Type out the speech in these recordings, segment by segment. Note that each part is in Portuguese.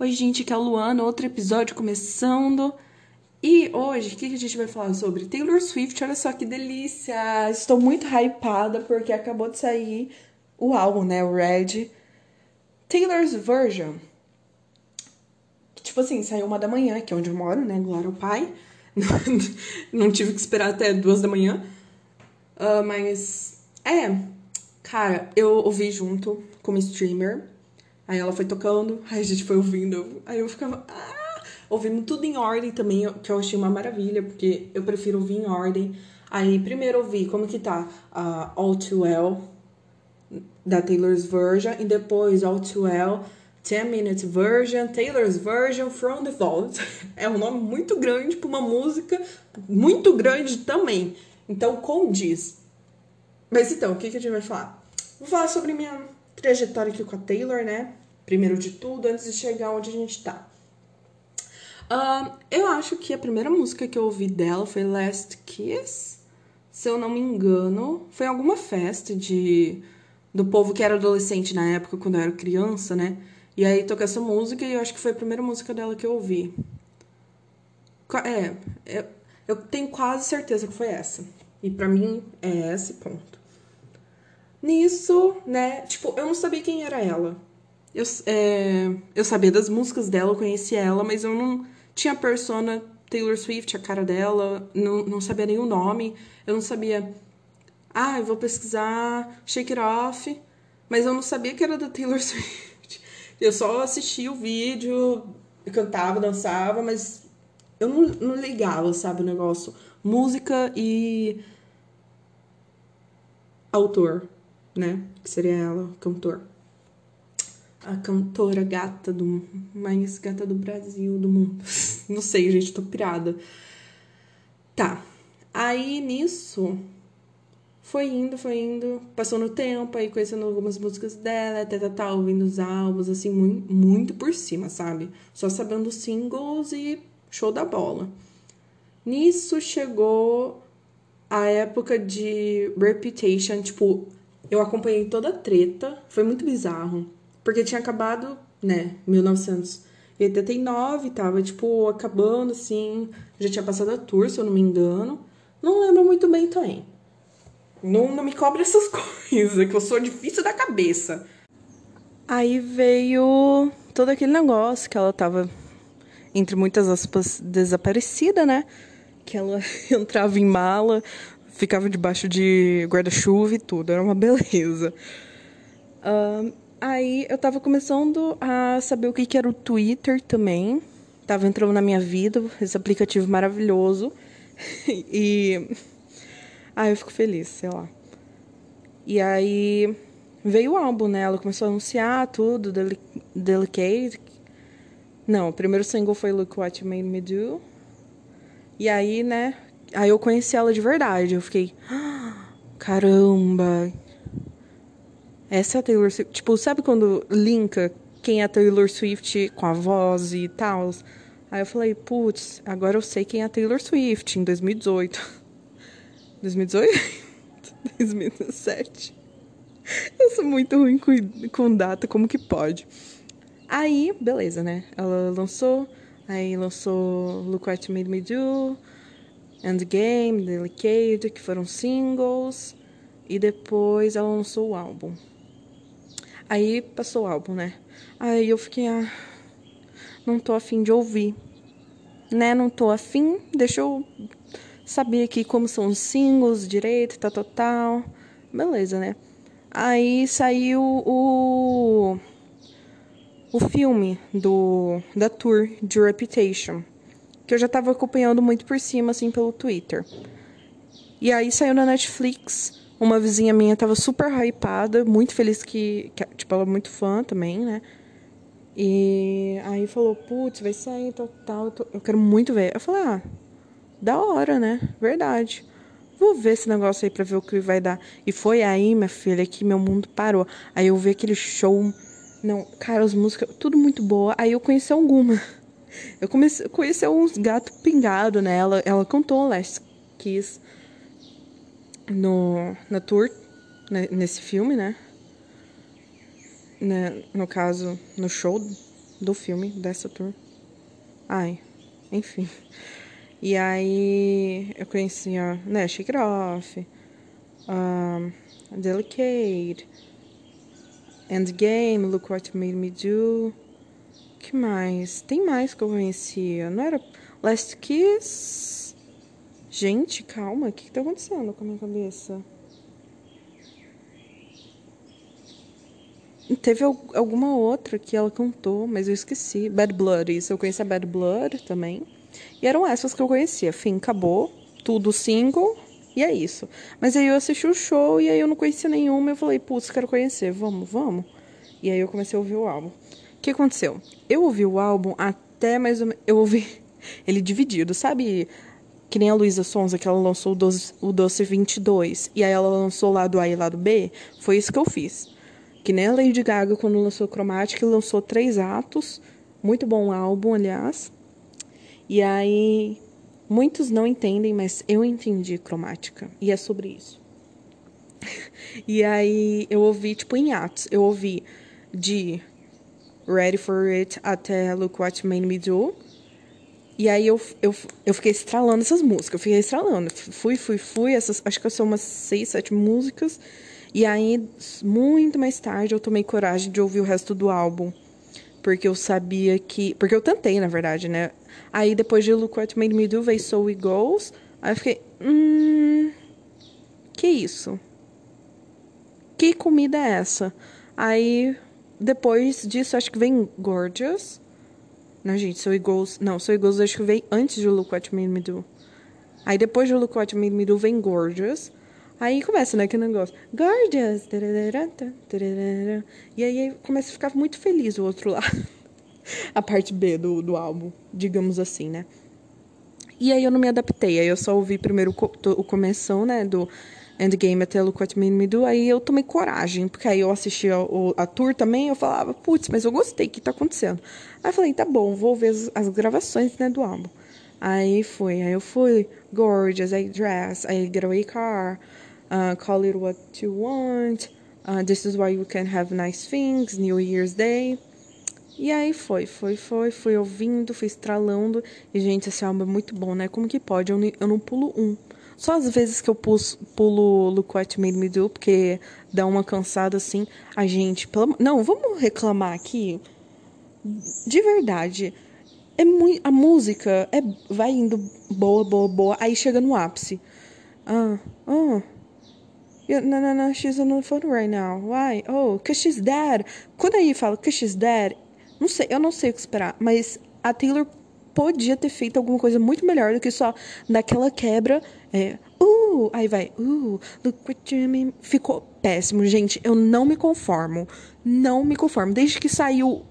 Oi, gente, aqui é a Luana, outro episódio começando. E hoje, o que a gente vai falar sobre? Taylor Swift, olha só que delícia! Estou muito hypada porque acabou de sair o álbum, né? O Red. Taylor's Version. Tipo assim, saiu uma da manhã, que é onde eu moro, né? Glória ao Pai. Não tive que esperar até duas da manhã. Uh, mas, é. Cara, eu ouvi junto com uma streamer. Aí ela foi tocando, aí a gente foi ouvindo. Aí eu ficava. Ah! Ouvindo tudo em ordem também, que eu achei uma maravilha, porque eu prefiro ouvir em ordem. Aí primeiro ouvi como que tá uh, All Too Well, da Taylor's Version, e depois All Too Well, 10 Minutes Version, Taylor's Version from the Vault. É um nome muito grande para uma música muito grande também. Então condiz. Mas então, o que, que a gente vai falar? Vou falar sobre minha trajetória aqui com a Taylor, né? Primeiro de tudo, antes de chegar onde a gente tá. Uh, eu acho que a primeira música que eu ouvi dela foi Last Kiss, se eu não me engano. Foi alguma festa de do povo que era adolescente na época, quando eu era criança, né? E aí tocou essa música e eu acho que foi a primeira música dela que eu ouvi. É, eu, eu tenho quase certeza que foi essa. E para mim é esse ponto. Nisso, né? Tipo, eu não sabia quem era ela. Eu, é, eu sabia das músicas dela, eu conhecia ela, mas eu não tinha a persona Taylor Swift, a cara dela, não, não sabia o nome. Eu não sabia. Ah, eu vou pesquisar Shake It Off, mas eu não sabia que era da Taylor Swift. Eu só assistia o vídeo, cantava, dançava, mas eu não, não ligava, sabe, o negócio. Música e autor né? Que seria ela, cantor. A cantora gata do. Mais gata do Brasil, do mundo. Não sei, gente, tô pirada. Tá. Aí nisso. Foi indo, foi indo, passou no tempo, aí conhecendo algumas músicas dela, até tá, tá, ouvindo os álbuns, assim, muito, muito por cima, sabe? Só sabendo singles e show da bola. Nisso chegou a época de Reputation, tipo, eu acompanhei toda a treta, foi muito bizarro. Porque tinha acabado, né, 1989, tava, tipo, acabando, assim. Já tinha passado a tour, se eu não me engano. Não lembro muito bem também. Não, não me cobre essas coisas, que eu sou difícil da cabeça. Aí veio todo aquele negócio que ela tava, entre muitas aspas, desaparecida, né? Que ela entrava em mala ficava debaixo de guarda-chuva e tudo, era uma beleza. Aí eu tava começando a saber o que, que era o Twitter também. Tava entrando na minha vida, esse aplicativo maravilhoso. e. Ah, eu fico feliz, sei lá. E aí veio o álbum, né? Ela começou a anunciar tudo, Del Delicate. Não, o primeiro single foi Look What You Made Me Do. E aí, né, Aí eu conheci ela de verdade. Eu fiquei, ah, caramba. Essa é a Taylor Swift. Tipo, sabe quando linka quem é a Taylor Swift com a voz e tal? Aí eu falei, putz, agora eu sei quem é a Taylor Swift em 2018. 2018? 2017. Eu sou muito ruim com, com data, como que pode? Aí, beleza, né? Ela lançou, aí lançou Look What You Made Me Do, Endgame, Delicate, que foram singles, e depois ela lançou o álbum. Aí passou o álbum, né? Aí eu fiquei, ah, não tô afim de ouvir. Né? Não tô afim, deixa eu saber aqui como são os singles direito, tá total. Beleza, né? Aí saiu o o filme do da tour de Reputation que eu já estava acompanhando muito por cima, assim, pelo Twitter. E aí saiu na Netflix. Uma vizinha minha tava super hypada, muito feliz que, que tipo, ela é muito fã também, né? E aí falou, putz, vai sair, tal, tal, eu quero muito ver. Eu falei, ah, da hora, né? Verdade. Vou ver esse negócio aí pra ver o que vai dar. E foi aí, minha filha, que meu mundo parou. Aí eu vi aquele show. Não, cara, as músicas, tudo muito boa. Aí eu conheci alguma. Eu comecei, conheci uns gatos pingados nela. Né? Ela cantou Last Kiss no, na tour, né, nesse filme, né? né? No caso, no show do filme, dessa tour. Ai, enfim. E aí eu conhecia, né, Shake It Off, um, Delicate, Endgame, Look What You Made Me Do. Que mais? Tem mais que eu conhecia. Não era Last Kiss? Gente, calma, o que, que tá acontecendo com a minha cabeça? Teve alguma outra que ela cantou, mas eu esqueci. Bad Blood, isso. Eu conhecia Bad Blood também. E eram essas que eu conhecia. Fim, acabou. Tudo single. E é isso. Mas aí eu assisti o show e aí eu não conhecia nenhuma. Eu falei, putz, quero conhecer. Vamos, vamos. E aí eu comecei a ouvir o álbum. O que aconteceu? Eu ouvi o álbum até mais ou menos. Eu ouvi ele dividido, sabe? Que nem a Luísa Sonza, que ela lançou o Doce, o Doce 22. E aí ela lançou lado A e lado B. Foi isso que eu fiz. Que nem a Lady Gaga, quando lançou Chromatic, lançou três atos. Muito bom álbum, aliás. E aí, muitos não entendem, mas eu entendi cromática. E é sobre isso. e aí, eu ouvi, tipo, em atos. Eu ouvi de Ready for It até Look What Made Me Do. E aí eu, eu, eu fiquei estralando essas músicas. Eu fiquei estralando. Fui, fui, fui. Essas, acho que são umas seis, sete músicas. E aí, muito mais tarde, eu tomei coragem de ouvir o resto do álbum. Porque eu sabia que. Porque eu tentei, na verdade, né? Aí depois de Look What Made Me Do veio So We Goes. Aí eu fiquei. Hum. Que isso? Que comida é essa? Aí depois disso, acho que vem Gorgeous. Não, gente, So It. Não, So It acho que veio antes de Look What Made Me Do. Aí depois de Look What Made Me Do vem Gorgeous. Aí começa, né, aquele negócio. Gorgeous. E aí começa a ficar muito feliz o outro lado. a parte B do, do álbum, digamos assim, né? E aí eu não me adaptei. Aí eu só ouvi primeiro o começo, né, do Endgame até Look What Made Me Do. Aí eu tomei coragem, porque aí eu assisti a, a tour também. Eu falava, putz, mas eu gostei, o que tá acontecendo? Aí eu falei, tá bom, vou ver as, as gravações, né, do álbum. Aí foi, aí eu fui, Gorgeous, aí Dress, aí Getaway Car uh, call it what you want, uh, this is why you can have nice things, New Year's Day. E aí foi, foi, foi, fui ouvindo, fui estralando. E, gente, esse álbum é muito bom, né? Como que pode? Eu, eu não pulo um. Só às vezes que eu pus, pulo Look What Made Me Do, porque dá uma cansada assim. A gente, não, vamos reclamar aqui. De verdade. É muito, a música é, vai indo boa, boa, boa. Aí chega no ápice. Ah, ah. Yeah, no, no, no, she's on the phone right now. Why? Oh, cause she's dead. Quando aí fala cause she's dead, não sei, eu não sei o que esperar, mas a Taylor podia ter feito alguma coisa muito melhor do que só daquela quebra. É, uh, aí vai, uh, look what you mean. Ficou péssimo, gente. Eu não me conformo. Não me conformo. Desde que saiu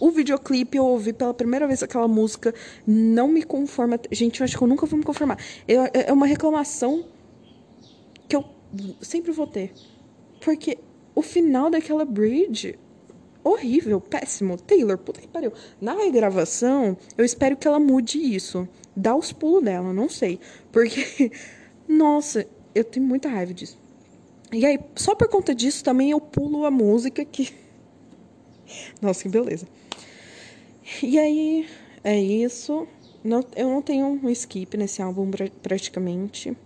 o videoclipe, eu ouvi pela primeira vez aquela música. Não me conforma. Gente, eu acho que eu nunca vou me conformar. É, é uma reclamação que eu sempre vou ter. Porque o final daquela bridge horrível, péssimo. Taylor, puta que pariu. Na regravação, eu espero que ela mude isso. Dá os pulos dela, não sei. Porque, nossa, eu tenho muita raiva disso. E aí, só por conta disso, também eu pulo a música que. Nossa, que beleza. E aí, é isso. Não, eu não tenho um skip nesse álbum praticamente.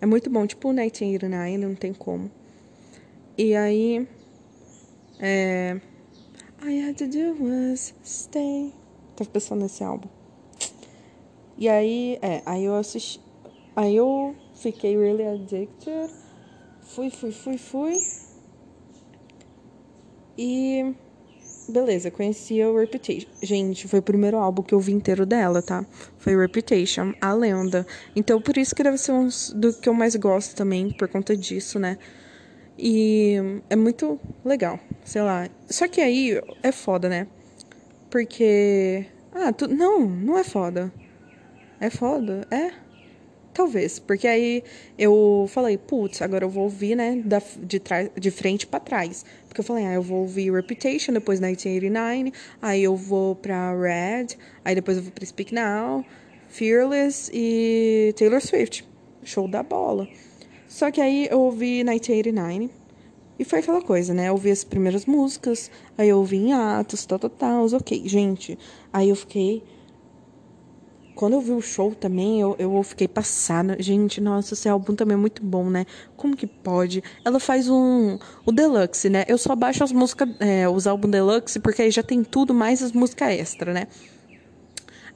É muito bom, tipo o 1989, não tem como. E aí. É. I had to do was stay. Tava pensando nesse álbum. E aí, é, aí eu assisti. Aí eu fiquei really addicted. Fui, fui, fui, fui. E beleza, conheci o Reputation. Gente, foi o primeiro álbum que eu vi inteiro dela, tá? Foi Reputation, a lenda. Então, por isso que deve ser um do que eu mais gosto também, por conta disso, né? E é muito legal, sei lá. Só que aí é foda, né? Porque. Ah, tu... não, não é foda. É foda? É? Talvez, porque aí eu falei, putz, agora eu vou ouvir, né, da, de, de frente para trás. Porque eu falei, ah, eu vou ouvir Reputation, depois 1989, aí eu vou pra Red, aí depois eu vou pra Speak Now, Fearless e Taylor Swift. Show da bola. Só que aí eu ouvi 1989, E foi aquela coisa, né? Eu ouvi as primeiras músicas, aí eu ouvi em atos, tal, tal, tal, ok. Gente, aí eu fiquei. Quando eu vi o show também, eu, eu fiquei passada. Gente, nossa, esse álbum também é muito bom, né? Como que pode? Ela faz um. O Deluxe, né? Eu só baixo as músicas. É, os álbuns Deluxe, porque aí já tem tudo, mais as músicas extra, né?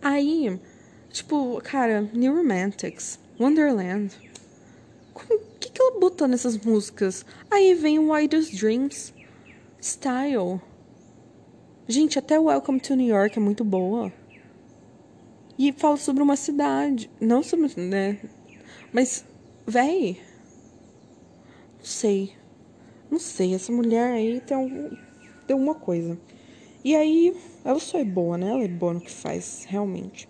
Aí, tipo, cara, New Romantics, Wonderland. Como, que, que ela botou nessas músicas? Aí vem o Wildest Dreams, Style. Gente, até Welcome to New York é muito boa. E fala sobre uma cidade. Não sobre. né? Mas, véi. Não sei. Não sei. Essa mulher aí tem, algum, tem alguma coisa. E aí, ela só é boa, né? Ela é boa no que faz, realmente.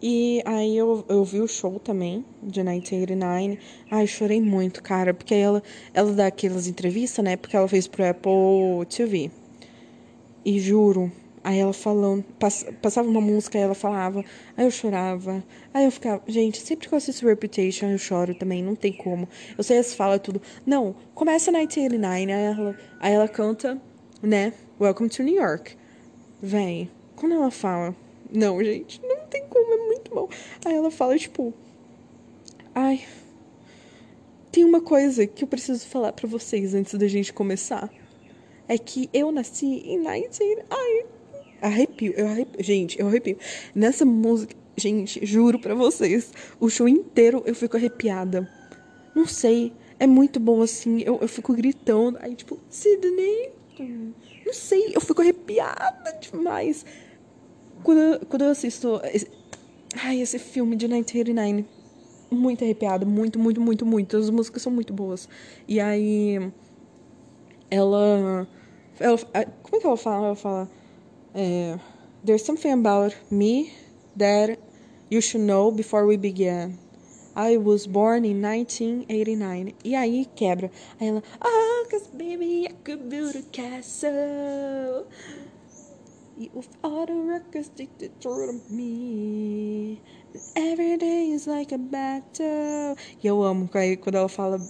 E aí eu, eu vi o show também, de 1989. Ai, chorei muito, cara, porque ela, ela dá aquelas entrevistas, né? Porque ela fez pro Apple TV. E juro, aí ela falando, pass, passava uma música e ela falava, aí eu chorava. Aí eu ficava, gente, sempre que eu assisto Reputation eu choro também, não tem como. Eu sei as falas tudo. Não, começa 1989, aí ela, aí ela canta, né? Welcome to New York. Vem. Quando ela fala, não, gente, não tem como, muito bom. Aí ela fala, tipo, ai, tem uma coisa que eu preciso falar para vocês antes da gente começar. É que eu nasci em 19... Ai, arrepio, eu arrepio. Gente, eu arrepio. Nessa música, gente, juro para vocês, o show inteiro eu fico arrepiada. Não sei, é muito bom assim, eu, eu fico gritando. Aí, tipo, Sidney... Não sei, eu fico arrepiada demais. Quando, quando eu assisto. Ai, esse filme de 1989. Muito arrepiada, muito, muito, muito, muito. As músicas são muito boas. E aí. Ela. ela como é que ela fala? Ela fala. É, There's something about me that you should know before we begin. I was born in 1989. E aí quebra. Aí ela, oh, cause baby I could build a castle. With all the records dictated to me. Every day is like a battle. E eu amo aí quando ela fala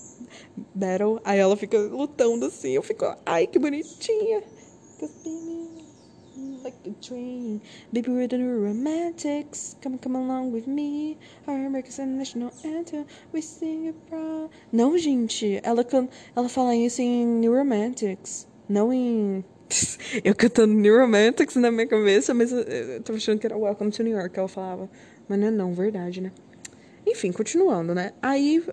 battle, aí ela fica lutando assim. Eu fico, ai que bonitinha. Like a. Baby, we're the new romantics. Come, come along with me. Our national anthem. We sing it proud. Não, gente. Ela, ela fala isso em New Romantics. Não em eu cantando New Romantics na minha cabeça, mas eu, tava achando que era Welcome to New York que ela falava. Mas não é não, verdade, né? Enfim, continuando, né? Aí,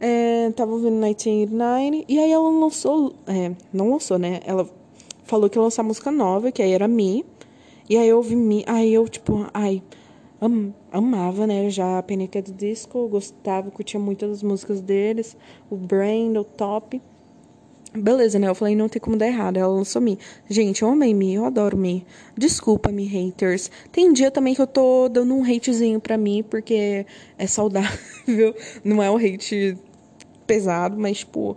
é, tava ouvindo 1989, e aí ela lançou, é, não lançou, né? Ela falou que ia lançar música nova, que aí era Me. E aí eu ouvi Me, aí eu, tipo, ai, am, amava, né? Já a Panic! do Disco, gostava, curtia muito das músicas deles, o Brain, o Top. Beleza, né? Eu falei, não tem como dar errado. Ela lançou Me. Gente, eu amei Me, eu adoro Me. Desculpa, Me haters. Tem dia também que eu tô dando um hatezinho pra mim, porque é saudável. Não é um hate pesado, mas, tipo.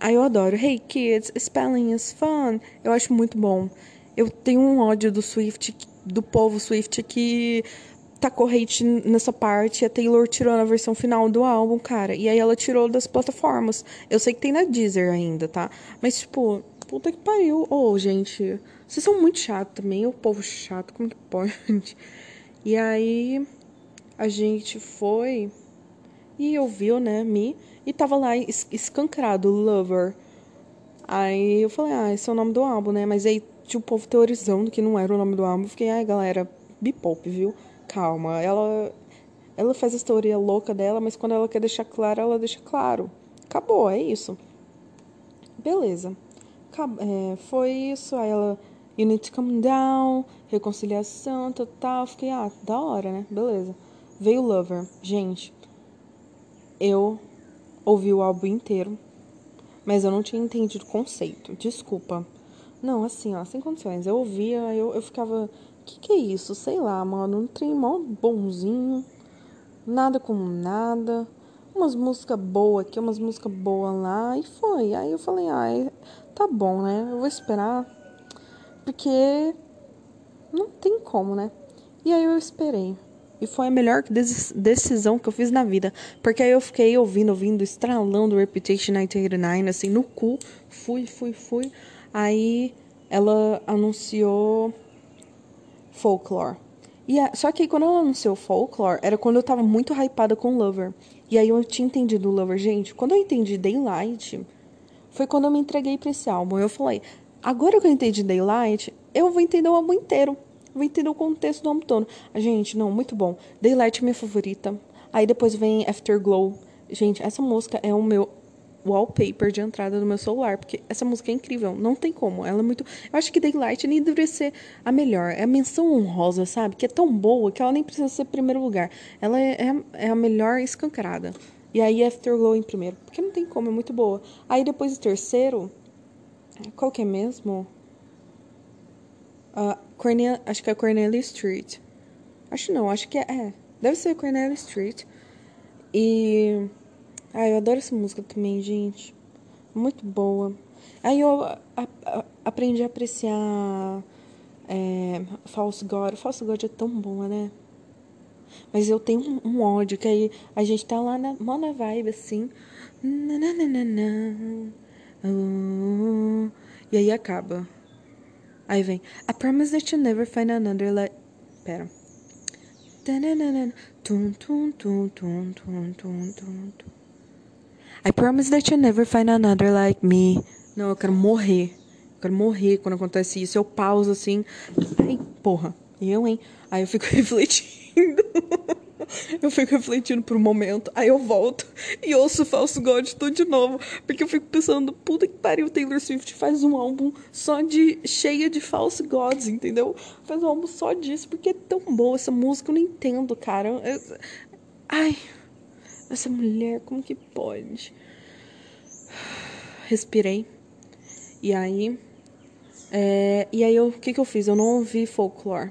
Aí eu adoro. Hey kids, spelling is fun. Eu acho muito bom. Eu tenho um ódio do Swift, do povo Swift que tá corrente nessa parte. A Taylor tirou na versão final do álbum, cara. E aí ela tirou das plataformas. Eu sei que tem na Deezer ainda, tá? Mas, tipo, puta que pariu. Ô, oh, gente, vocês são muito chato também. O povo chato, como que pode? E aí a gente foi e ouviu, né, Me. E tava lá escancarado, Lover. Aí eu falei, ah, esse é o nome do álbum, né? Mas aí tinha o povo teorizando que não era o nome do álbum. Fiquei, ai, galera, bipop, viu? Calma. Ela, ela faz a teoria louca dela, mas quando ela quer deixar claro, ela deixa claro. Acabou, é isso. Beleza. É, foi isso. Aí ela. You need to come down. Reconciliação, total. Fiquei, ah, da hora, né? Beleza. Veio Lover. Gente, eu ouvi o álbum inteiro, mas eu não tinha entendido o conceito. Desculpa. Não, assim, ó, sem condições. Eu ouvia, eu, eu ficava que que é isso? Sei lá, mano. Um trem mó bonzinho. Nada com nada. Umas músicas boas aqui, umas músicas boas lá. E foi. Aí eu falei, ah, tá bom, né? Eu vou esperar. Porque não tem como, né? E aí eu esperei. E foi a melhor decisão que eu fiz na vida. Porque aí eu fiquei ouvindo, ouvindo, estralando Reputation 1989, assim, no cu. Fui, fui, fui. Aí ela anunciou Folklore. E a, só que quando ela anunciou Folklore, era quando eu tava muito hypada com Lover. E aí eu tinha entendido Lover. Gente, quando eu entendi Daylight, foi quando eu me entreguei pra esse álbum. Eu falei, agora que eu entendi Daylight, eu vou entender o álbum inteiro vou entender o contexto do álbum todo. A gente, não, muito bom. Daylight é minha favorita. Aí depois vem Afterglow. Gente, essa música é o meu wallpaper de entrada do meu celular, porque essa música é incrível, não tem como. Ela é muito. Eu acho que Daylight nem deveria ser a melhor. É a menção honrosa, sabe? Que é tão boa que ela nem precisa ser primeiro lugar. Ela é, é, é a melhor escancarada. E aí Afterglow em primeiro, porque não tem como, é muito boa. Aí depois o terceiro. Qual que é mesmo? Uh, Cornel, acho que é Cornelia Street. Acho não, acho que é. é deve ser Cornelia Street. E. Ai, eu adoro essa música também, gente. Muito boa. Aí eu a, a, aprendi a apreciar é, False God. False God é tão boa, né? Mas eu tenho um, um, ódio, que aí a gente tá lá na, na vibe, assim. Oh, e aí acaba. Aí vem. I promise that you'll never find another like. Pera. Tum, tum, tum, tum, tum, tum, tum. I promise that you'll never find another like me. Não, eu quero morrer. Eu quero morrer quando acontece isso. Eu pauso assim. Ai, porra. Eu, hein? Aí eu fico refletindo. eu fico refletindo por um momento, aí eu volto e ouço Falso God tudo de novo, porque eu fico pensando, puta que pariu, Taylor Swift faz um álbum só de cheia de false gods, entendeu? Faz um álbum só disso, porque é tão boa essa música, eu não entendo, cara. Eu... Ai, essa mulher, como que pode? Respirei. E aí, é, e aí o que que eu fiz? Eu não ouvi folklore.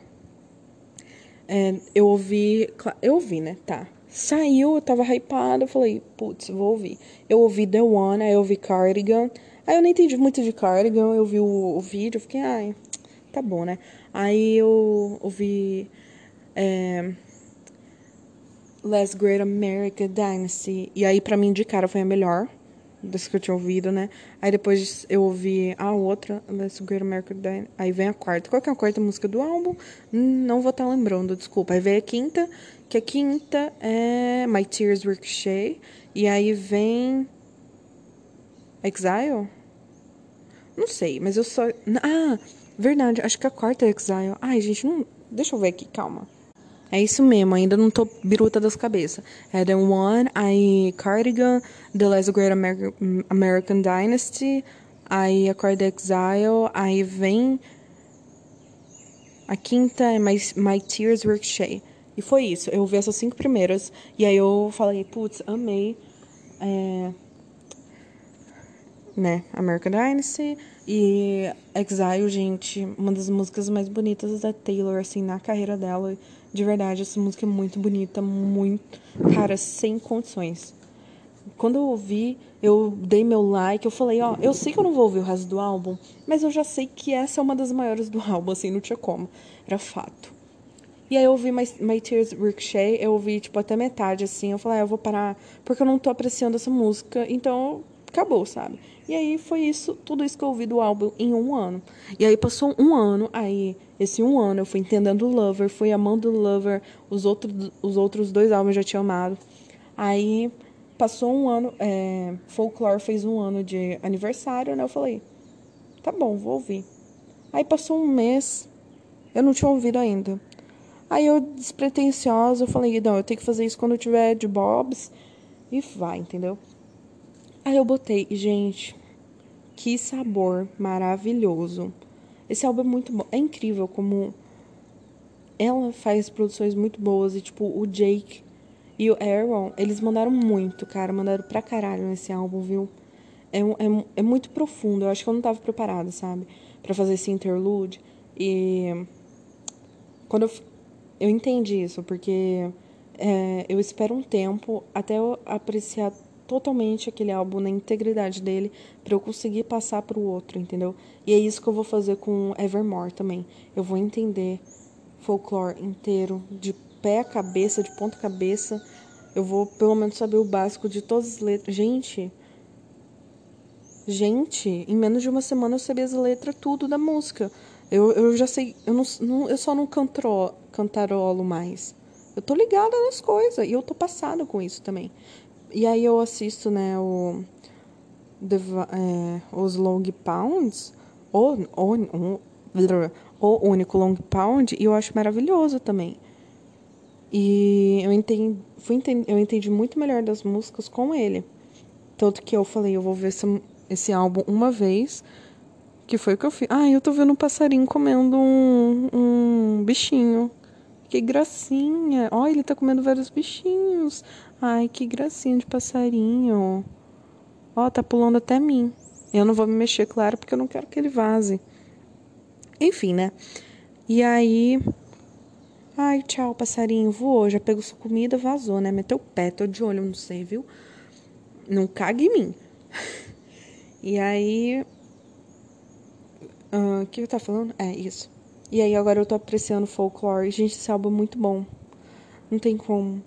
É, eu ouvi. Eu ouvi, né? Tá. Saiu, eu tava hypada, eu falei, putz, vou ouvir. Eu ouvi The One, aí eu ouvi Cardigan. Aí eu nem entendi muito de Cardigan, eu vi o, o vídeo, fiquei, ai, tá bom, né? Aí eu ouvi. É, Last Great America Dynasty. E aí, pra mim, de cara, foi a melhor das que eu tinha ouvido, né? Aí depois eu ouvi a outra, Let's Great American Dine. Aí vem a quarta. Qual que é a quarta música do álbum? Não vou estar tá lembrando, desculpa. Aí vem a quinta, que a quinta é My Tears Ricochet. E aí vem. Exile? Não sei, mas eu só. Ah, verdade, acho que a quarta é Exile. Ai, gente, não. Deixa eu ver aqui, calma. É isso mesmo, ainda não tô biruta das cabeças. É The One, aí Cardigan, The Last Great American, American Dynasty, aí a Card Exile, aí vem a quinta é My, My Tears Ricochet. E foi isso, eu vi essas cinco primeiras, e aí eu falei, putz, amei. É, né, American Dynasty e Exile, gente, uma das músicas mais bonitas da Taylor, assim, na carreira dela. De verdade, essa música é muito bonita, muito. Cara, sem condições. Quando eu ouvi, eu dei meu like, eu falei, ó, eu sei que eu não vou ouvir o resto do álbum, mas eu já sei que essa é uma das maiores do álbum, assim, não tinha como. Era fato. E aí eu ouvi My, My Tears Ricochet, eu ouvi, tipo, até metade, assim, eu falei, ah, eu vou parar, porque eu não tô apreciando essa música, então acabou, sabe? E aí foi isso, tudo isso que eu ouvi do álbum em um ano. E aí passou um ano, aí esse um ano eu fui entendendo Lover, fui amando Lover, os outros, os outros dois álbuns eu já tinha amado. Aí passou um ano, é, Folklore fez um ano de aniversário, né? Eu falei, tá bom, vou ouvir. Aí passou um mês, eu não tinha ouvido ainda. Aí eu, despretensiosa, eu falei, não, eu tenho que fazer isso quando eu tiver de Bobs. E vai, entendeu? Aí eu botei, gente, que sabor maravilhoso. Esse álbum é muito bom. É incrível como ela faz produções muito boas e tipo o Jake e o Aaron, eles mandaram muito, cara, mandaram pra caralho nesse álbum, viu? É, é, é muito profundo. Eu acho que eu não tava preparada, sabe, para fazer esse interlude. E quando eu, eu entendi isso, porque é, eu espero um tempo até eu apreciar totalmente aquele álbum na integridade dele para eu conseguir passar para o outro, entendeu? E é isso que eu vou fazer com Evermore também. Eu vou entender folklore inteiro de pé a cabeça, de ponta cabeça. Eu vou pelo menos saber o básico de todas as letras. Gente, gente, em menos de uma semana eu sabia as letras tudo da música. Eu, eu já sei, eu, não, não eu só não cantro, cantarolo mais. Eu tô ligada nas coisas e eu tô passada com isso também. E aí eu assisto, né, o, the, é, os Long Pounds, o, o, o, único Long Pound, e eu acho maravilhoso também. E eu entendi, fui entendi, eu entendi muito melhor das músicas com ele. Tanto que eu falei, eu vou ver esse, esse álbum uma vez que foi o que eu fiz? Ah, eu tô vendo um passarinho comendo um, um bichinho. Que gracinha. Ó, ele tá comendo vários bichinhos. Ai, que gracinha de passarinho. Ó, tá pulando até mim. Eu não vou me mexer, claro, porque eu não quero que ele vaze. Enfim, né? E aí. Ai, tchau, passarinho. Voou, já pegou sua comida, vazou, né? Meteu o pé, tô de olho, não sei, viu? Não cague em mim. e aí o uh, que eu tava falando? É, isso. E aí agora eu tô apreciando Folklore. Gente, esse álbum é muito bom. Não tem como.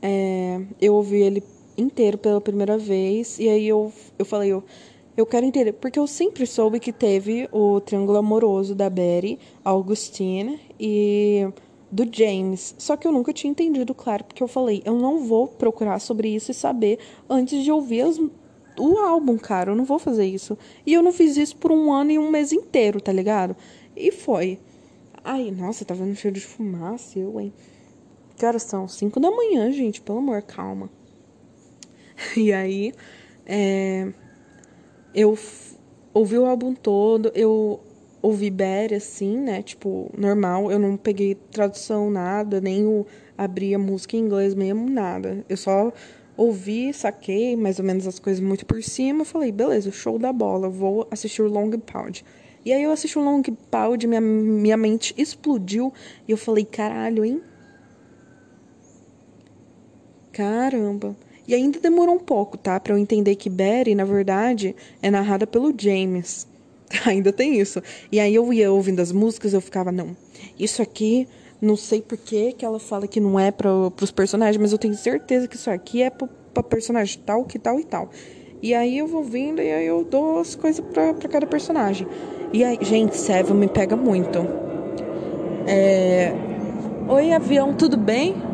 É, eu ouvi ele inteiro pela primeira vez. E aí eu, eu falei, eu, eu quero entender. Porque eu sempre soube que teve o triângulo amoroso da Betty, Augustine e do James. Só que eu nunca tinha entendido, claro, porque eu falei, eu não vou procurar sobre isso e saber antes de ouvir as o álbum, cara. Eu não vou fazer isso. E eu não fiz isso por um ano e um mês inteiro, tá ligado? E foi. Ai, nossa, tá vendo cheiro de fumaça, eu, hein? Que horas são? 5 da manhã, gente. Pelo amor, calma. E aí, é, eu ouvi o álbum todo, eu ouvi Berry, assim, né? Tipo, normal. Eu não peguei tradução, nada, nem o abri a música em inglês mesmo, nada. Eu só ouvi, saquei mais ou menos as coisas muito por cima. Falei, beleza, show da bola, vou assistir o Long Pound. E aí eu assisti o Long Pound, minha, minha mente explodiu e eu falei, caralho, hein? Caramba. E ainda demorou um pouco, tá? Pra eu entender que Betty, na verdade, é narrada pelo James. ainda tem isso. E aí eu ia ouvindo as músicas, eu ficava, não, isso aqui não sei por que que ela fala que não é para os personagens, mas eu tenho certeza que isso aqui é para personagem tal, que tal e tal. E aí eu vou vindo e aí eu dou as coisas pra cada personagem. E aí, gente, Seven me pega muito. É... Oi, avião, tudo bem?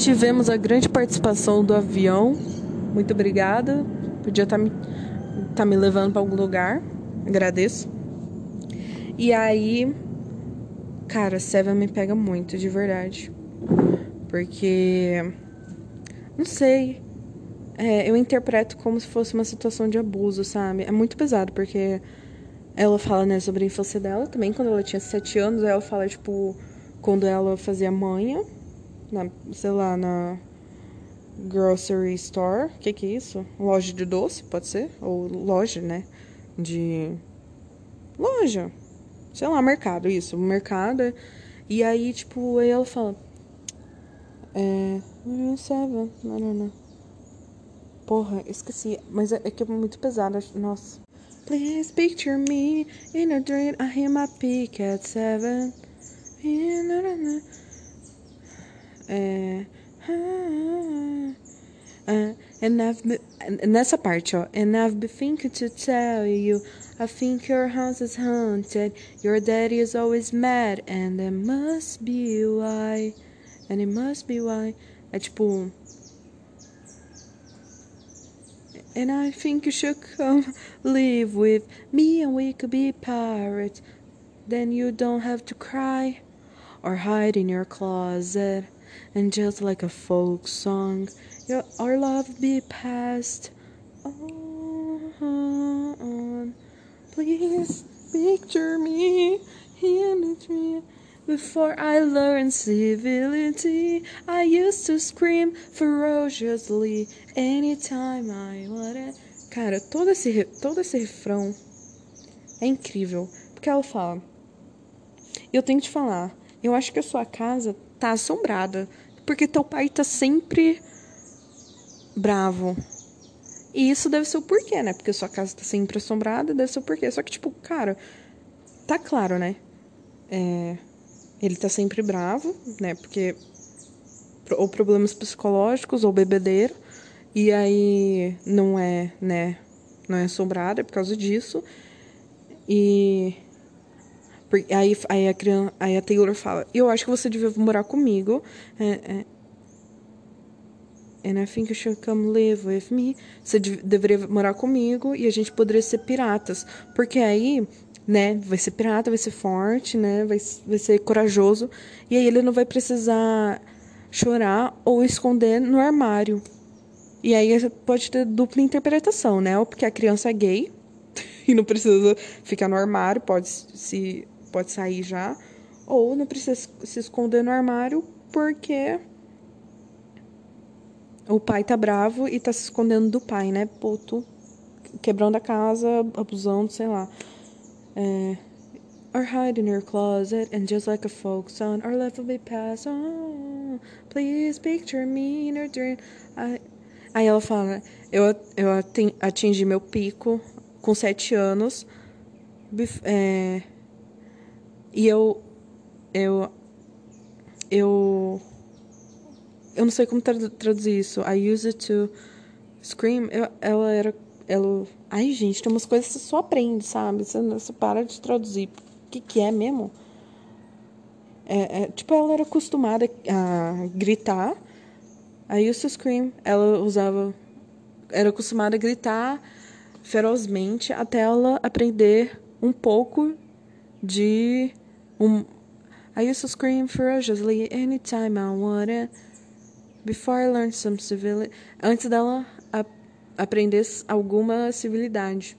Tivemos a grande participação do avião. Muito obrigada. Podia estar tá me tá me levando para algum lugar. Agradeço. E aí, cara, Seven me pega muito, de verdade. Porque. Não sei. É, eu interpreto como se fosse uma situação de abuso, sabe? É muito pesado, porque ela fala, né, sobre a infância dela também, quando ela tinha sete anos. Ela fala, tipo, quando ela fazia manha, na, sei lá, na grocery store. O que, que é isso? Loja de doce, pode ser? Ou loja, né? De. Loja. Sei lá, mercado, isso. Mercado. E aí, tipo, aí ela fala. É. Seven. Não, não, não. Porra, esqueci. Mas é, é que é muito pesado. Nossa. Please picture me in a dream. I hear my peak at seven. É. Uh, and I've been, nessa parte, ó. And I've been thinking to tell you, I think your house is haunted. Your daddy is always mad, and it must be why. And it must be why. É tipo. And I think you should come live with me, and we could be pirates. Then you don't have to cry or hide in your closet. And just like a folk song, your our love be passed on. Please picture me in a dream. Before I learned civility, I used to scream ferociously anytime I wanted. Cara, todo esse, todo esse refrão é incrível. Porque ela fala: Eu tenho que te falar, eu acho que a sua casa tá assombrada, porque teu pai tá sempre bravo. E isso deve ser o porquê, né? Porque sua casa tá sempre assombrada, deve ser o porquê. Só que, tipo, cara, tá claro, né? É, ele tá sempre bravo, né? Porque ou problemas psicológicos ou bebedeira. E aí não é, né? Não é assombrada é por causa disso. E aí, aí, a criança, aí a Taylor fala, eu acho que você devia morar comigo. É, é, And I think you should come live with me. Você deveria morar comigo e a gente poderia ser piratas. Porque aí, né, vai ser pirata, vai ser forte, né, vai, vai ser corajoso. E aí ele não vai precisar chorar ou esconder no armário. E aí pode ter dupla interpretação, né? Ou porque a criança é gay e não precisa ficar no armário, pode se pode sair já, ou não precisa se esconder no armário porque o pai tá bravo e tá se escondendo do pai, né? Puto, quebrando a casa, abusando, sei lá. É, or hide in your closet and just like a folk song, our life will be past. Oh, please picture me in your dream. I... Aí ela fala, eu, eu atingi meu pico com sete anos. É, e eu. Eu. Eu. Eu não sei como traduzir isso. I use it to scream. Eu, ela era. Ela. Ai, gente, tem umas coisas que você só aprende, sabe? Você, você para de traduzir. O que, que é mesmo? É, é, tipo, ela era acostumada a gritar. I used to scream. Ela usava. Era acostumada a gritar ferozmente até ela aprender um pouco de um, I used to scream ferociously anytime I wanted. Before I learned some civility. Antes dela a, aprender alguma civilidade.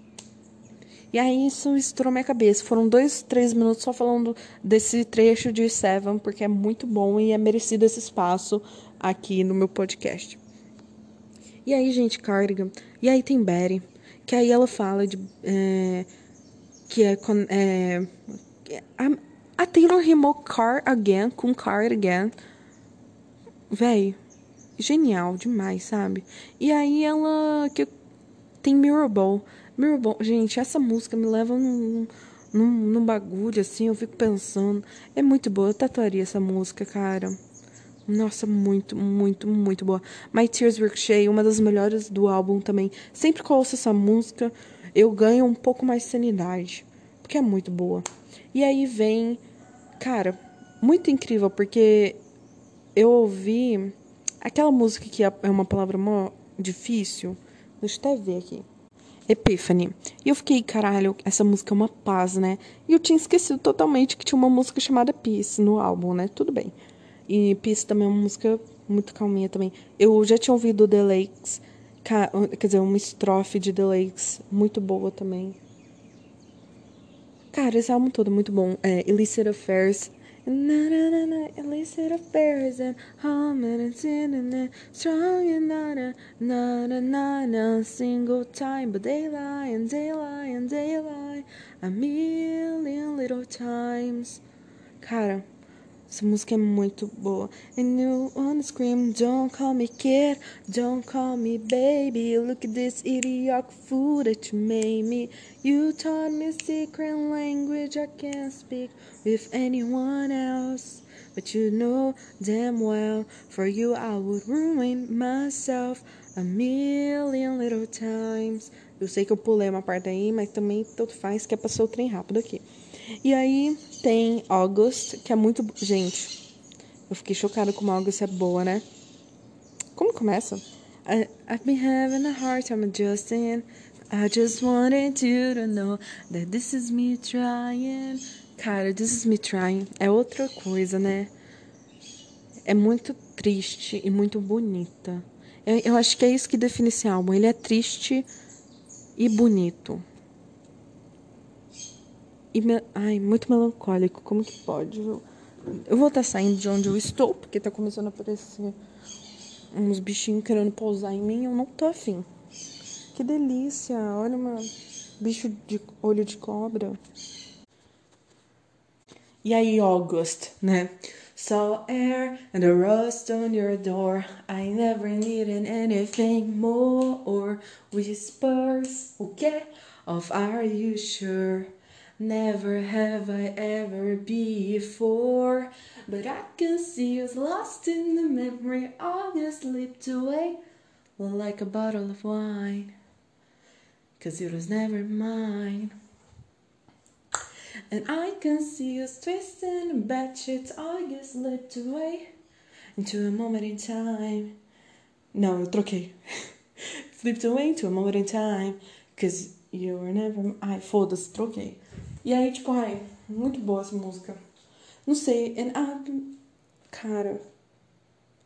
E aí isso estourou minha cabeça. Foram dois, três minutos só falando desse trecho de Seven, porque é muito bom e é merecido esse espaço aqui no meu podcast. E aí, gente, Cardigan. E aí tem Betty, que aí ela fala de. É, que é, é a Taylor rimou car again com car again. Véi, genial demais, sabe? E aí ela que tem Mirrorball. Mirrorball, gente, essa música me leva num, num, num bagulho assim, eu fico pensando. É muito boa, eu tatuaria essa música, cara. Nossa, muito, muito, muito boa. My Tears Ricochet, uma das melhores do álbum também. Sempre que eu ouço essa música, eu ganho um pouco mais de sanidade. Porque é muito boa. E aí vem Cara, muito incrível, porque eu ouvi aquela música que é uma palavra mó difícil. Deixa eu até ver aqui. Epiphany. E eu fiquei, caralho, essa música é uma paz, né? E eu tinha esquecido totalmente que tinha uma música chamada Peace no álbum, né? Tudo bem. E Peace também é uma música muito calminha também. Eu já tinha ouvido The Lakes, quer dizer, uma estrofe de The Lakes muito boa também. Cara, esse álbum todo é muito bom. É Illicit Affairs. Na, na, na, na, illicit affairs and home and strong and not a, not a, not a single time, but they lie and they lie and they lie a million little times. Cara, essa música é muito boa. And you wanna scream, don't call me kid, don't call me baby. Look at this idiot fool that you made me. You taught me secret language I can't speak with anyone else. But you know damn well, for you I would ruin myself a million little times. Eu sei que eu pulei uma parte aí, mas também tanto faz que é passar o trem rápido aqui. E aí tem August, que é muito. Gente, eu fiquei chocada como August é boa, né? Como começa? I, I've been having a hard time adjusting. I just wanted you to know that this is me trying. Cara, this is me trying é outra coisa, né? É muito triste e muito bonita. Eu, eu acho que é isso que define esse álbum. Ele é triste e bonito. E ai, muito melancólico, como que pode? Eu, eu vou estar saindo de onde eu estou, porque tá começando a aparecer uns bichinhos querendo pousar em mim, eu não tô afim. Que delícia, olha uma bicho de olho de cobra. E aí, August, né? Saw air and a rust on your door. I never needed anything more. Whispers, okay? Of are you sure? Never have I ever before. But I can see us lost in the memory. All you slipped away like a bottle of wine. Cause it was never mine. And I can see us twisting the sheets, all get slipped away into a moment in time. Eu troquei. Slipped away into a moment in time, cause you were never. Ai, foda-se, troquei. E aí, tipo, ai, muito boa essa música. Não sei, I... cara,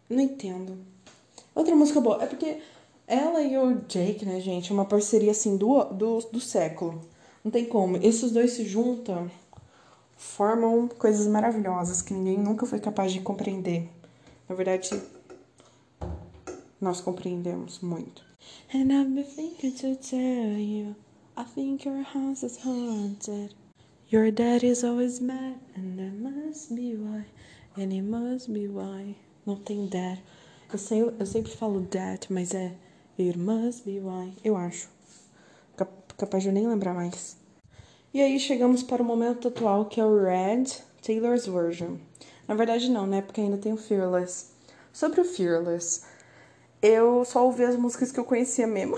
não entendo. Outra música boa, é porque ela e o Jake, né, gente, é uma parceria assim do, do, do século. Não tem como. Esses dois se juntam, formam coisas maravilhosas que ninguém nunca foi capaz de compreender. Na verdade, nós compreendemos muito. And I've been thinking to tell you, I think your house is haunted. Your dad is always mad, and that must be why, and it must be why. Não tem dad. Eu, sei, eu sempre falo dad, mas é it must be why. Eu acho capaz de eu nem lembrar mais. E aí chegamos para o momento atual que é o Red Taylor's Version. Na verdade não, né? Porque ainda tem o Fearless. Sobre o Fearless, eu só ouvi as músicas que eu conhecia mesmo.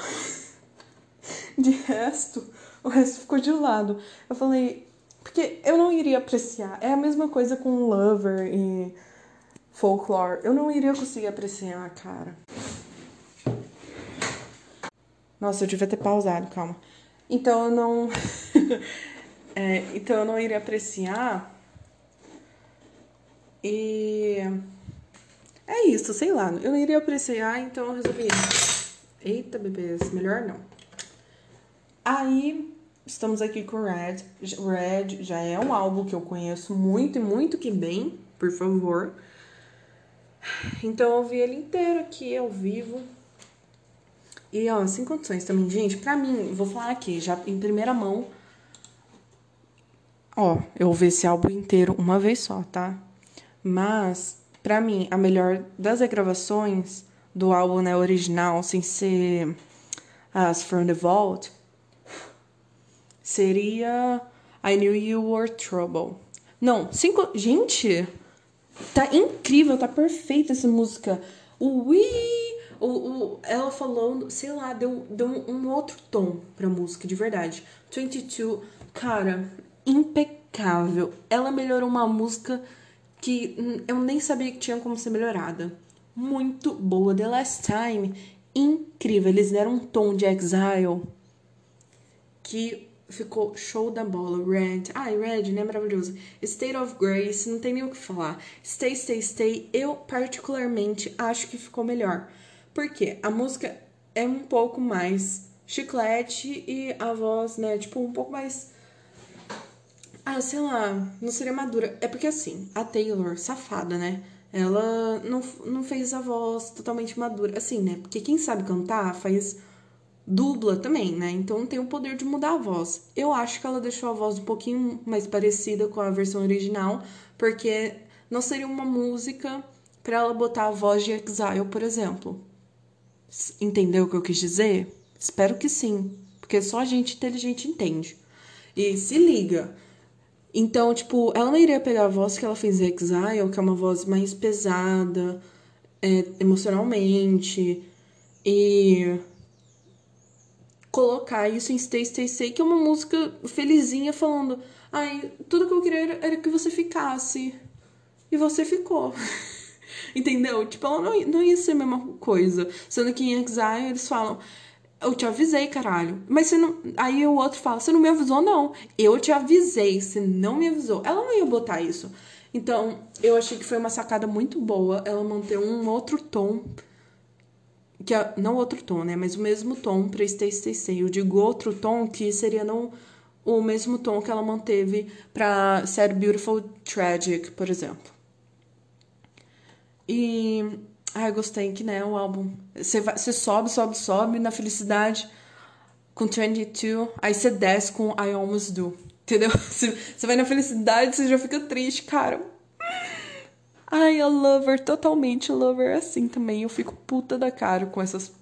De resto, o resto ficou de lado. Eu falei, porque eu não iria apreciar. É a mesma coisa com Lover e Folklore. Eu não iria conseguir apreciar, cara. Nossa, eu devia ter pausado, calma. Então eu não. é, então eu não iria apreciar. E. É isso, sei lá. Eu não iria apreciar, então eu resolvi. Eita, bebês, melhor não. Aí, estamos aqui com Red. Red já é um álbum que eu conheço muito e muito que bem, por favor. Então eu ouvi ele inteiro aqui ao vivo. E, ó, sem condições também, gente. Pra mim, vou falar aqui, já em primeira mão. Ó, eu ouvi esse álbum inteiro uma vez só, tá? Mas, pra mim, a melhor das regravações do álbum né, original, sem ser as From the Vault, seria I Knew You Were Trouble. Não, cinco. Gente, tá incrível, tá perfeita essa música. O Wii o, o, ela falando, sei lá, deu, deu um outro tom pra música, de verdade. 22, cara, impecável. Ela melhorou uma música que eu nem sabia que tinha como ser melhorada. Muito boa. The Last Time, incrível. Eles deram um tom de Exile que ficou show da bola. Red, ai, Red, né? Maravilhoso. State of Grace, não tem nem o que falar. Stay, Stay, Stay, eu particularmente acho que ficou melhor. Porque a música é um pouco mais chiclete e a voz, né, tipo, um pouco mais. Ah, sei lá, não seria madura. É porque assim, a Taylor, safada, né? Ela não, não fez a voz totalmente madura. Assim, né? Porque quem sabe cantar faz dubla também, né? Então tem o poder de mudar a voz. Eu acho que ela deixou a voz um pouquinho mais parecida com a versão original, porque não seria uma música para ela botar a voz de Exile, por exemplo. Entendeu o que eu quis dizer? Espero que sim, porque só gente inteligente entende. E se liga. Então, tipo, ela não iria pegar a voz que ela fez em Exile, que é uma voz mais pesada é, emocionalmente, e colocar isso em Stay, Stay, Stay, que é uma música felizinha falando: ai, tudo que eu queria era, que você ficasse. E você ficou. Entendeu? Tipo, ela não, não ia ser a mesma coisa. Sendo que em Exile eles falam. Eu te avisei, caralho. Mas você não. Aí o outro fala: Você não me avisou, não. Eu te avisei, você não me avisou. Ela não ia botar isso. Então, eu achei que foi uma sacada muito boa ela manter um outro tom. Que é, não outro tom, né? Mas o mesmo tom pra Stay, Stay, Stay. Eu digo outro tom que seria não o mesmo tom que ela manteve pra Sad Beautiful Tragic, por exemplo. E. Ai, gostei que, né? O álbum. Você, você sobe, sobe, sobe na felicidade com 22, aí você desce com I Almost Do. Entendeu? Você vai na felicidade, você já fica triste, cara. Ai, a Lover, totalmente Lover assim também. Eu fico puta da cara com essas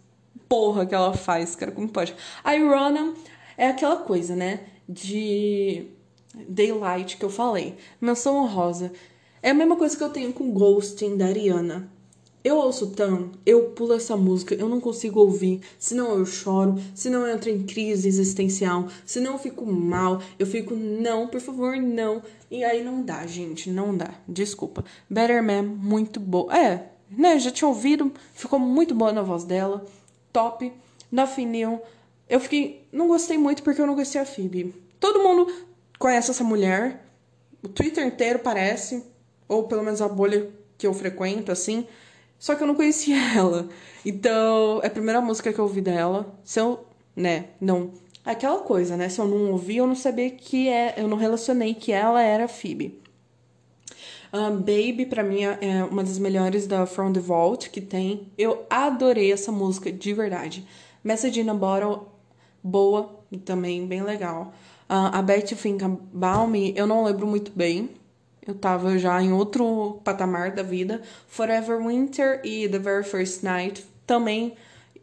porra que ela faz, cara, como pode? A Irona é aquela coisa, né? De Daylight que eu falei. Menção honrosa. É a mesma coisa que eu tenho com Ghosting da Ariana. Eu ouço tão, eu pulo essa música, eu não consigo ouvir, senão eu choro, senão eu entro em crise existencial, senão eu fico mal, eu fico, não, por favor, não. E aí não dá, gente, não dá. Desculpa. Better Man, muito boa. É, né, já tinha ouvido, ficou muito boa na voz dela. Top. Nothing New. Eu fiquei, não gostei muito porque eu não gostei a Phoebe. Todo mundo conhece essa mulher, o Twitter inteiro parece, ou pelo menos a bolha que eu frequento, assim. Só que eu não conhecia ela. Então, é a primeira música que eu ouvi dela. Se eu, né, não. Aquela coisa, né? Se eu não ouvi, eu não sabia que é. Eu não relacionei que ela era Phoebe. Um, Baby, pra mim, é uma das melhores da From the Vault que tem. Eu adorei essa música, de verdade. Message in a Bottle, boa, também bem legal. Uh, a Bet Think About Me, eu não lembro muito bem eu tava já em outro patamar da vida. Forever Winter e The Very First Night também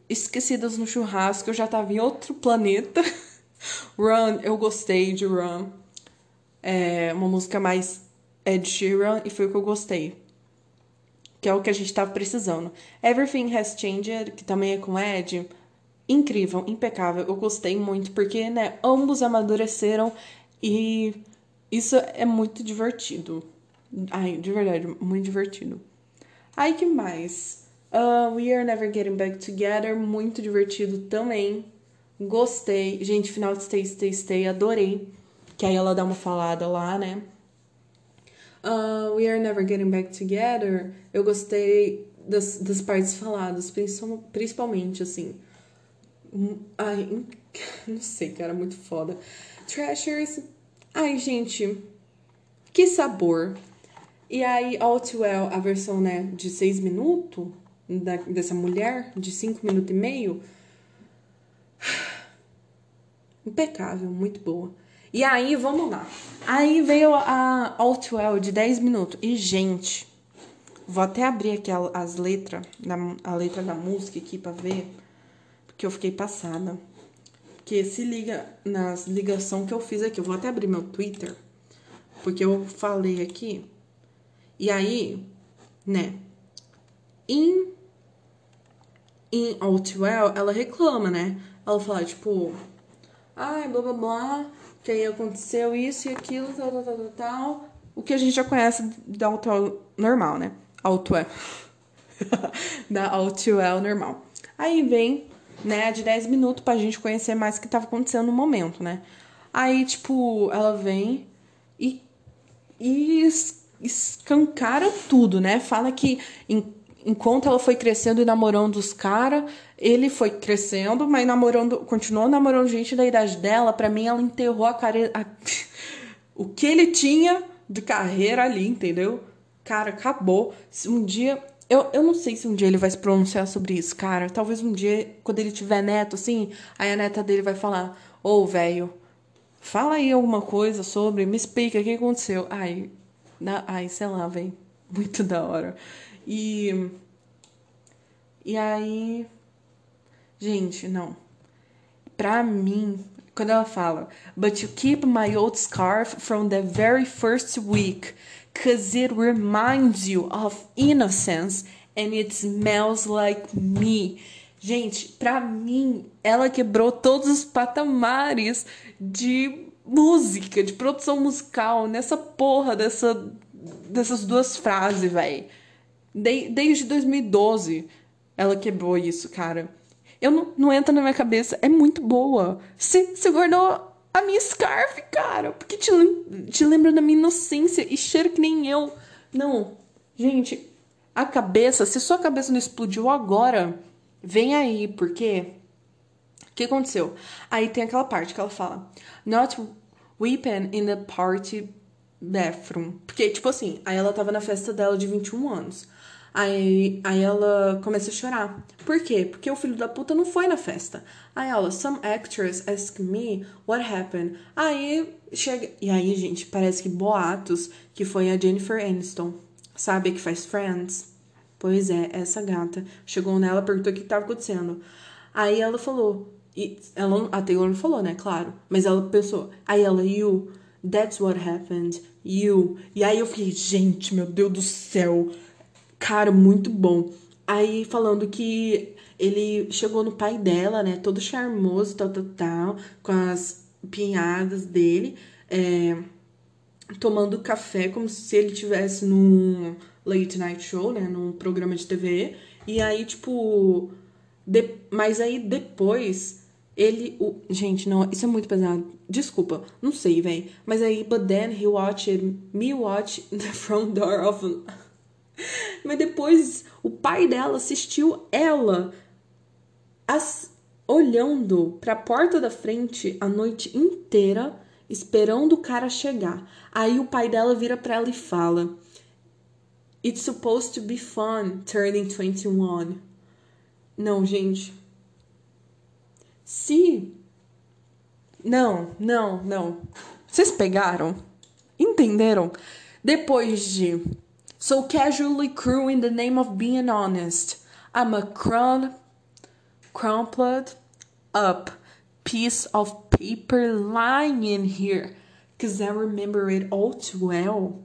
esquecidas no churrasco, eu já tava em outro planeta. Run, eu gostei de Run. É uma música mais Ed Sheeran e foi o que eu gostei. Que é o que a gente tava precisando. Everything Has Changed, que também é com Ed. Incrível, impecável. Eu gostei muito porque, né, ambos amadureceram e isso é muito divertido. Ai, de verdade, muito divertido. Ai, que mais? Uh, We Are Never Getting Back Together, muito divertido também. Gostei. Gente, final de Stay, Stay, Stay, adorei. Que aí ela dá uma falada lá, né? Uh, We Are Never Getting Back Together, eu gostei das, das partes faladas, principalmente, assim. Hum, ai, não sei, cara, muito foda. Treasures, Ai, gente, que sabor. E aí, All Too Well, a versão, né, de seis minutos, da, dessa mulher, de cinco minutos e meio. Impecável, muito boa. E aí, vamos lá. Aí veio a All Too Well de 10 minutos. E, gente, vou até abrir aqui as letras, a letra da música aqui pra ver, porque eu fiquei passada que se liga nas ligação que eu fiz aqui. Eu vou até abrir meu Twitter, porque eu falei aqui. E aí, né? Em em All Too Well, ela reclama, né? Ela fala, tipo, ai, blá blá blá, que aí aconteceu isso e aquilo, tal, tal, tal, tal. O que a gente já conhece da All Too Well normal, né? All Too Well. da All Too Well normal. Aí vem né, de 10 minutos pra gente conhecer mais o que tava acontecendo no momento, né? Aí, tipo, ela vem e, e escancara tudo, né? Fala que em, enquanto ela foi crescendo e namorando os caras, ele foi crescendo, mas namorando, continuou namorando gente da idade dela. Pra mim, ela enterrou a cara. A, o que ele tinha de carreira ali, entendeu? Cara, acabou. Um dia eu, eu não sei se um dia ele vai se pronunciar sobre isso, cara. Talvez um dia, quando ele tiver neto, assim, aí a neta dele vai falar: Ô, oh, velho, fala aí alguma coisa sobre, me explica o que aconteceu. Ai, na, ai sei lá, velho. Muito da hora. E. E aí. Gente, não. Pra mim, quando ela fala, but you keep my old scarf from the very first week because it reminds you of innocence and it smells like me. Gente, pra mim, ela quebrou todos os patamares de música, de produção musical nessa porra dessa, dessas duas frases, velho. De, desde 2012 ela quebrou isso, cara. Eu não, não entra na minha cabeça. É muito boa. Você guardou a minha scarf, cara. Porque te, te lembra da minha inocência e cheiro que nem eu. Não, gente, a cabeça, se sua cabeça não explodiu agora, vem aí, porque. O que aconteceu? Aí tem aquela parte que ela fala: Not weeping in the party bathroom. Porque, tipo assim, aí ela tava na festa dela de 21 anos. Aí, aí ela começa a chorar. Por quê? Porque o filho da puta não foi na festa. Aí ela, some actress ask me what happened. Aí chega. E aí, gente, parece que boatos que foi a Jennifer Aniston. sabe, que faz Friends? Pois é, essa gata chegou nela, perguntou o que estava acontecendo. Aí ela falou, e ela, a Taylor não falou, né? Claro. Mas ela pensou. Aí ela, you, that's what happened. You. E aí eu fiquei, gente, meu Deus do céu. Cara, muito bom. Aí falando que ele chegou no pai dela, né? Todo charmoso, tal, tal, tal. Com as pinhadas dele. É, tomando café como se ele tivesse num late night show, né? Num programa de TV. E aí, tipo. De, mas aí depois ele. O, gente, não, isso é muito pesado. Desculpa, não sei, velho. Mas aí, but then he watched me watch the front door of. Mas depois o pai dela assistiu ela as, olhando para a porta da frente a noite inteira, esperando o cara chegar. Aí o pai dela vira para ela e fala: It's supposed to be fun turning 21. Não, gente. Se. Não, não, não. Vocês pegaram? Entenderam? Depois de. So casually cruel in the name of being honest. I'm a crumb, crumpled up piece of paper lying in here. Cause I remember it all too well.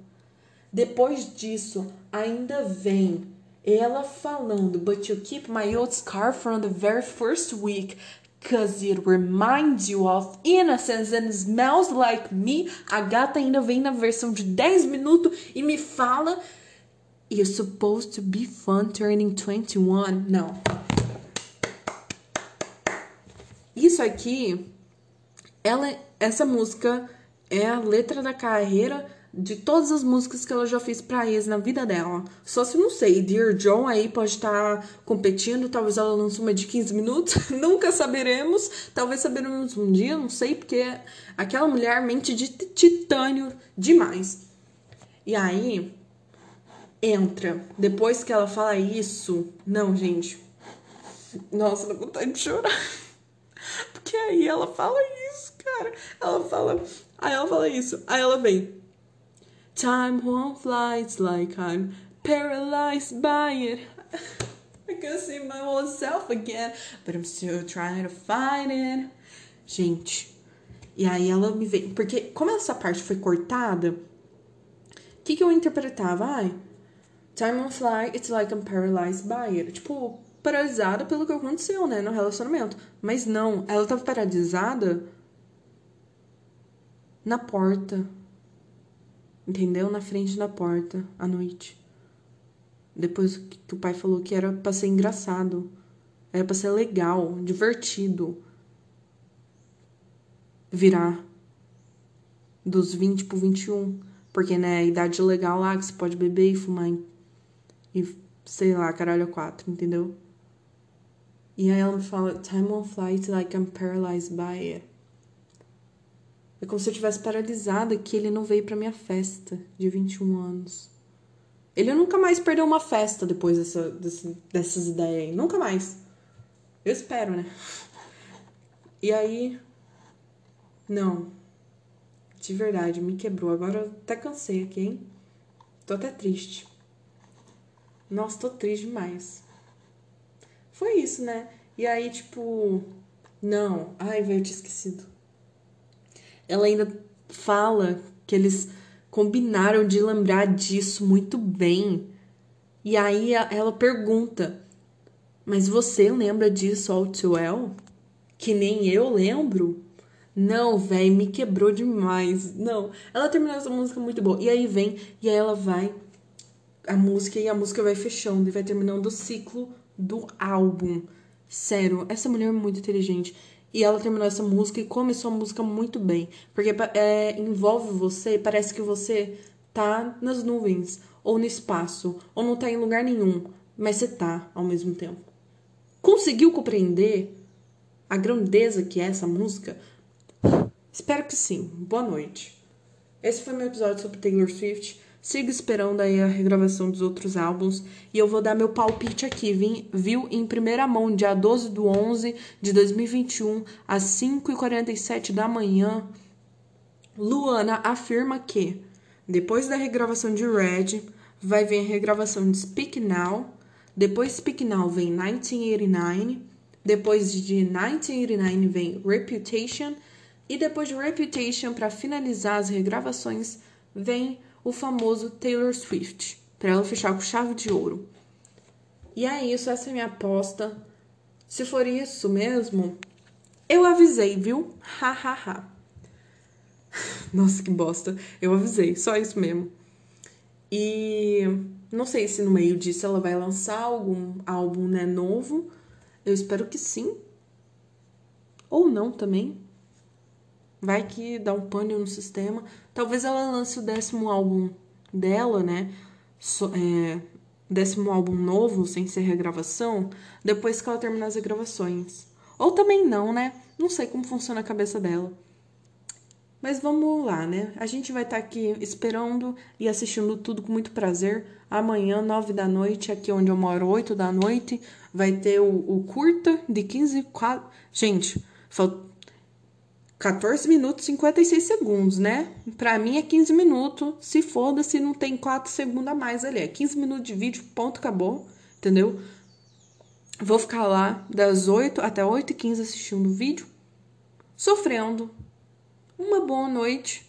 Depois disso, ainda vem ela falando, but you keep my old scarf from the very first week, cause it reminds you of innocence and smells like me. A gata ainda vem na versão de 10 minutos e me fala, you're supposed to be fun turning 21. Não. Isso aqui, ela, essa música é a letra da carreira de todas as músicas que ela já fez pra ex na vida dela. Só se não sei, Dear John aí pode estar competindo, talvez ela lance uma de 15 minutos, nunca saberemos. Talvez saberemos um dia, não sei, porque aquela mulher mente de titânio demais. E aí entra, depois que ela fala isso, não, gente. Nossa, dá vontade de chorar. Porque aí ela fala isso, cara. Ela fala, aí ela fala isso, aí ela vem Time won't fly, it's like I'm paralyzed by it. I can see my old self again, but I'm still trying to find it. Gente, e aí ela me vem. Porque, como essa parte foi cortada, o que, que eu interpretava? Ai, time won't fly, it's like I'm paralyzed by it. Tipo, paralisada pelo que aconteceu, né, no relacionamento. Mas não, ela tava paralisada na porta entendeu? Na frente da porta, à noite. Depois que o pai falou que era pra ser engraçado, era pra ser legal, divertido. Virar dos 20 pro 21. Porque, né, a idade legal lá que você pode beber e fumar e, sei lá, caralho, quatro, entendeu? E aí ela me fala, time won't fly like I'm paralyzed by it. É como se eu tivesse paralisada que ele não veio para minha festa de 21 anos. Ele nunca mais perdeu uma festa depois dessa, dessa, dessas ideias aí. Nunca mais. Eu espero, né? E aí. Não. De verdade, me quebrou. Agora eu até cansei aqui, hein? Tô até triste. Nossa, tô triste demais. Foi isso, né? E aí, tipo. Não. Ai, velho, eu tinha esquecido ela ainda fala que eles combinaram de lembrar disso muito bem. E aí ela pergunta: Mas você lembra disso all too well? Que nem eu lembro? Não, velho, me quebrou demais. Não, ela terminou essa música muito boa. E aí vem, e aí ela vai, a música, e a música vai fechando, e vai terminando o ciclo do álbum. Sério, essa mulher é muito inteligente. E ela terminou essa música e começou a música muito bem. Porque é, envolve você, parece que você tá nas nuvens, ou no espaço, ou não tá em lugar nenhum, mas você tá ao mesmo tempo. Conseguiu compreender a grandeza que é essa música? Espero que sim. Boa noite. Esse foi meu episódio sobre Taylor Swift. Siga esperando aí a regravação dos outros álbuns. E eu vou dar meu palpite aqui, viu? Em primeira mão, dia 12 do 11 de 2021, às 5h47 da manhã. Luana afirma que, depois da regravação de Red, vai vir a regravação de Speak Now. Depois de Speak Now vem 1989. Depois de 1989 vem Reputation. E depois de Reputation, para finalizar as regravações, vem o famoso Taylor Swift, para ela fechar com chave de ouro. E é isso, essa é minha aposta. Se for isso mesmo, eu avisei, viu? Ha ha ha. Nossa, que bosta. Eu avisei, só isso mesmo. E não sei se no meio disso ela vai lançar algum álbum né, novo. Eu espero que sim. Ou não também. Vai que dá um pânico no sistema. Talvez ela lance o décimo álbum dela, né? So, é, décimo álbum novo, sem ser regravação, depois que ela terminar as regravações. Ou também não, né? Não sei como funciona a cabeça dela. Mas vamos lá, né? A gente vai estar tá aqui esperando e assistindo tudo com muito prazer. Amanhã, nove da noite, aqui onde eu moro, oito da noite, vai ter o, o curta de 15... 4... Gente, falta 14 minutos e 56 segundos, né? Pra mim é 15 minutos. Se foda, se não tem 4 segundos a mais ali. É 15 minutos de vídeo, ponto, acabou. Entendeu? Vou ficar lá das 8 até 8 e 15 assistindo o vídeo, sofrendo. Uma boa noite.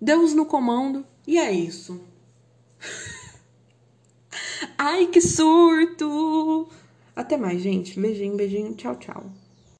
Deus no comando. E é isso. Ai, que surto! Até mais, gente. Beijinho, beijinho. Tchau, tchau.